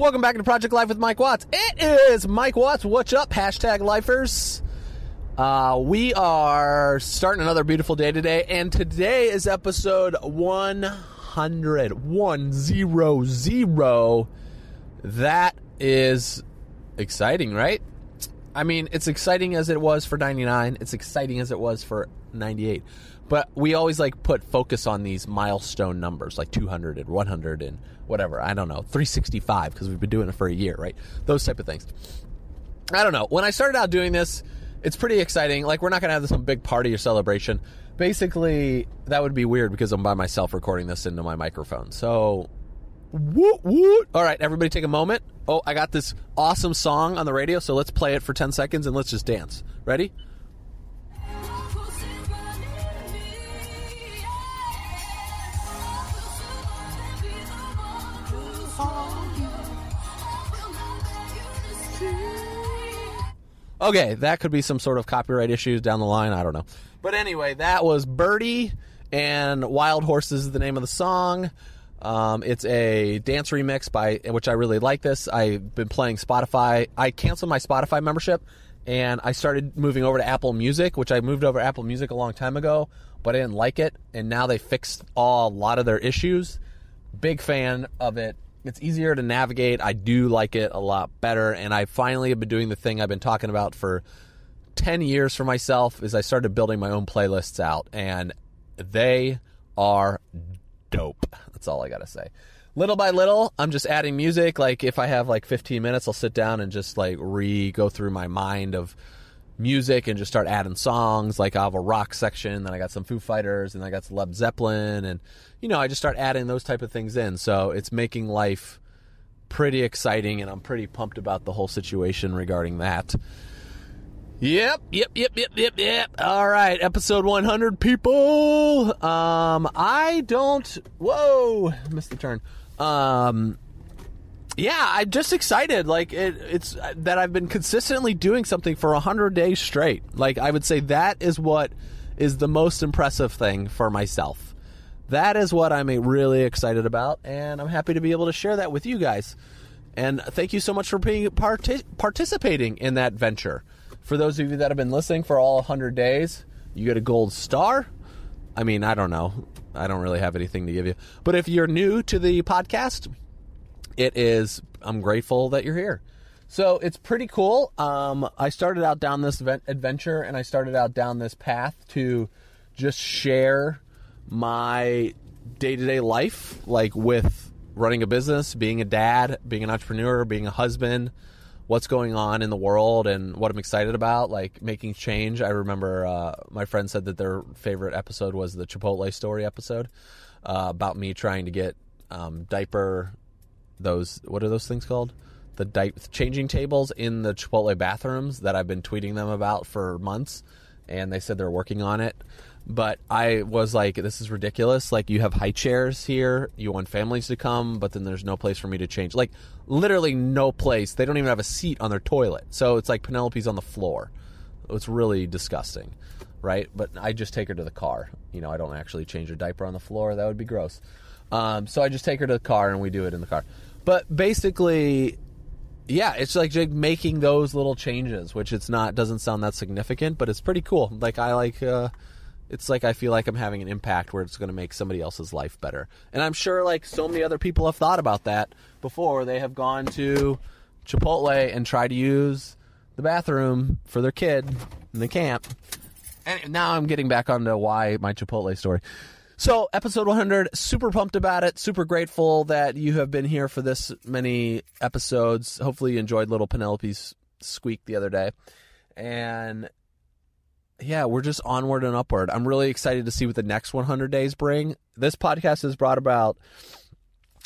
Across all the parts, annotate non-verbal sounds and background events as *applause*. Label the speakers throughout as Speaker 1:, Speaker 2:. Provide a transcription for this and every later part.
Speaker 1: Welcome back to Project Life with Mike Watts. It is Mike Watts. What's up? Hashtag lifers. Uh, we are starting another beautiful day today, and today is episode 100. 100. That is exciting, right? I mean, it's exciting as it was for 99. It's exciting as it was for 98. But we always like put focus on these milestone numbers like 200 and 100 and whatever. I don't know. 365 because we've been doing it for a year, right? Those type of things. I don't know. When I started out doing this, it's pretty exciting. Like we're not going to have some big party or celebration. Basically, that would be weird because I'm by myself recording this into my microphone. So Woot woot. All right, everybody take a moment. Oh, I got this awesome song on the radio, so let's play it for 10 seconds and let's just dance. Ready? Okay, that could be some sort of copyright issues down the line. I don't know. But anyway, that was Birdy and Wild Horses is the name of the song. Um, it's a dance remix by which I really like this. I've been playing Spotify. I canceled my Spotify membership and I started moving over to Apple Music, which I moved over to Apple Music a long time ago, but I didn't like it. And now they fixed all, a lot of their issues. Big fan of it. It's easier to navigate. I do like it a lot better. And I finally have been doing the thing I've been talking about for 10 years for myself is I started building my own playlists out and they are dope. That's all I got to say. Little by little, I'm just adding music. Like if I have like 15 minutes, I'll sit down and just like re go through my mind of music and just start adding songs. Like I have a rock section, then I got some Foo Fighters, and I got some Led Zeppelin, and you know I just start adding those type of things in. So it's making life pretty exciting, and I'm pretty pumped about the whole situation regarding that. Yep, yep, yep, yep, yep, yep. All right, episode 100, people. Um, I don't. Whoa, missed the turn. Um, yeah, I'm just excited. Like it, it's that I've been consistently doing something for hundred days straight. Like I would say that is what is the most impressive thing for myself. That is what I'm really excited about, and I'm happy to be able to share that with you guys. And thank you so much for being partic- participating in that venture. For those of you that have been listening for all 100 days, you get a gold star. I mean, I don't know. I don't really have anything to give you. But if you're new to the podcast, it is, I'm grateful that you're here. So it's pretty cool. Um, I started out down this adventure and I started out down this path to just share my day to day life, like with running a business, being a dad, being an entrepreneur, being a husband, what's going on in the world and what I'm excited about, like making change. I remember uh, my friend said that their favorite episode was the Chipotle story episode uh, about me trying to get um, diaper those what are those things called? The di- changing tables in the Chipotle bathrooms that I've been tweeting them about for months, and they said they're working on it. But I was like, this is ridiculous. Like, you have high chairs here. You want families to come, but then there's no place for me to change. Like, literally no place. They don't even have a seat on their toilet. So it's like Penelope's on the floor. It's really disgusting, right? But I just take her to the car. You know, I don't actually change her diaper on the floor. That would be gross. Um, so I just take her to the car and we do it in the car. But basically, yeah, it's like making those little changes, which it's not doesn't sound that significant, but it's pretty cool. Like I like. Uh, it's like I feel like I'm having an impact where it's going to make somebody else's life better. And I'm sure like so many other people have thought about that before. They have gone to Chipotle and tried to use the bathroom for their kid and they can't. And now I'm getting back onto why my Chipotle story. So, episode 100, super pumped about it. Super grateful that you have been here for this many episodes. Hopefully, you enjoyed little Penelope's squeak the other day. And yeah, we're just onward and upward. I'm really excited to see what the next 100 days bring. This podcast has brought about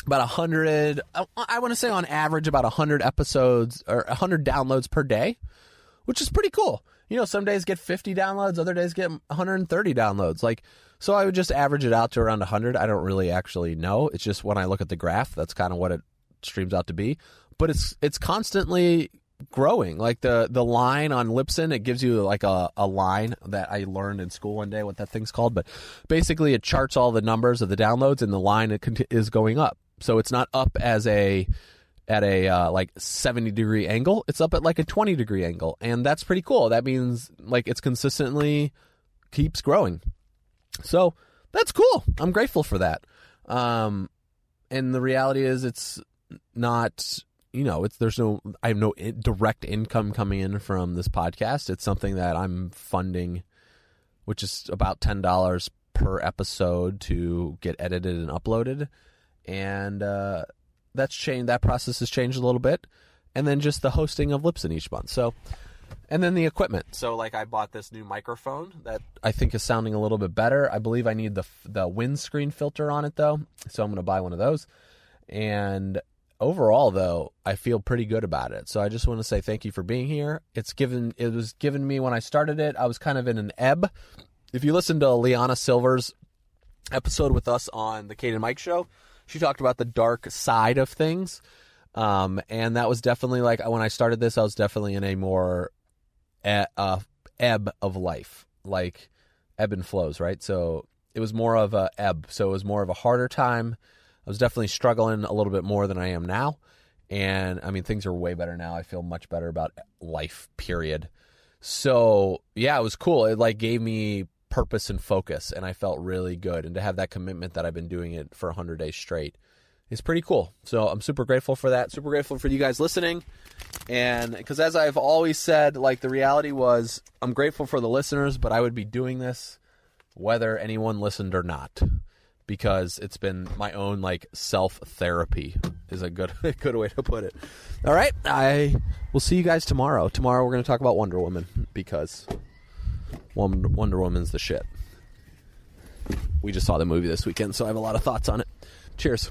Speaker 1: about 100 I want to say on average about 100 episodes or 100 downloads per day, which is pretty cool. You know, some days get 50 downloads, other days get 130 downloads. Like so I would just average it out to around 100. I don't really actually know. It's just when I look at the graph, that's kind of what it streams out to be. But it's it's constantly growing. Like the the line on Libsyn, it gives you like a, a line that I learned in school one day what that thing's called. But basically, it charts all the numbers of the downloads, and the line is going up. So it's not up as a at a uh, like 70 degree angle it's up at like a 20 degree angle and that's pretty cool that means like it's consistently keeps growing so that's cool i'm grateful for that um and the reality is it's not you know, it's there's no I have no direct income coming in from this podcast. It's something that I'm funding, which is about ten dollars per episode to get edited and uploaded, and uh, that's changed. That process has changed a little bit, and then just the hosting of Libsyn each month. So, and then the equipment. So, like, I bought this new microphone that I think is sounding a little bit better. I believe I need the the windscreen filter on it though, so I'm going to buy one of those. And overall though i feel pretty good about it so i just want to say thank you for being here it's given it was given me when i started it i was kind of in an ebb if you listen to liana silver's episode with us on the kate and mike show she talked about the dark side of things um, and that was definitely like when i started this i was definitely in a more uh, ebb of life like ebb and flows right so it was more of a ebb so it was more of a harder time I was definitely struggling a little bit more than I am now. And I mean, things are way better now. I feel much better about life, period. So yeah, it was cool. It like gave me purpose and focus, and I felt really good. And to have that commitment that I've been doing it for 100 days straight is pretty cool. So I'm super grateful for that. Super grateful for you guys listening. And because as I've always said, like the reality was, I'm grateful for the listeners, but I would be doing this whether anyone listened or not because it's been my own like self therapy is a good *laughs* good way to put it. All right, I will see you guys tomorrow. Tomorrow we're going to talk about Wonder Woman because Wonder Woman's the shit. We just saw the movie this weekend, so I have a lot of thoughts on it. Cheers.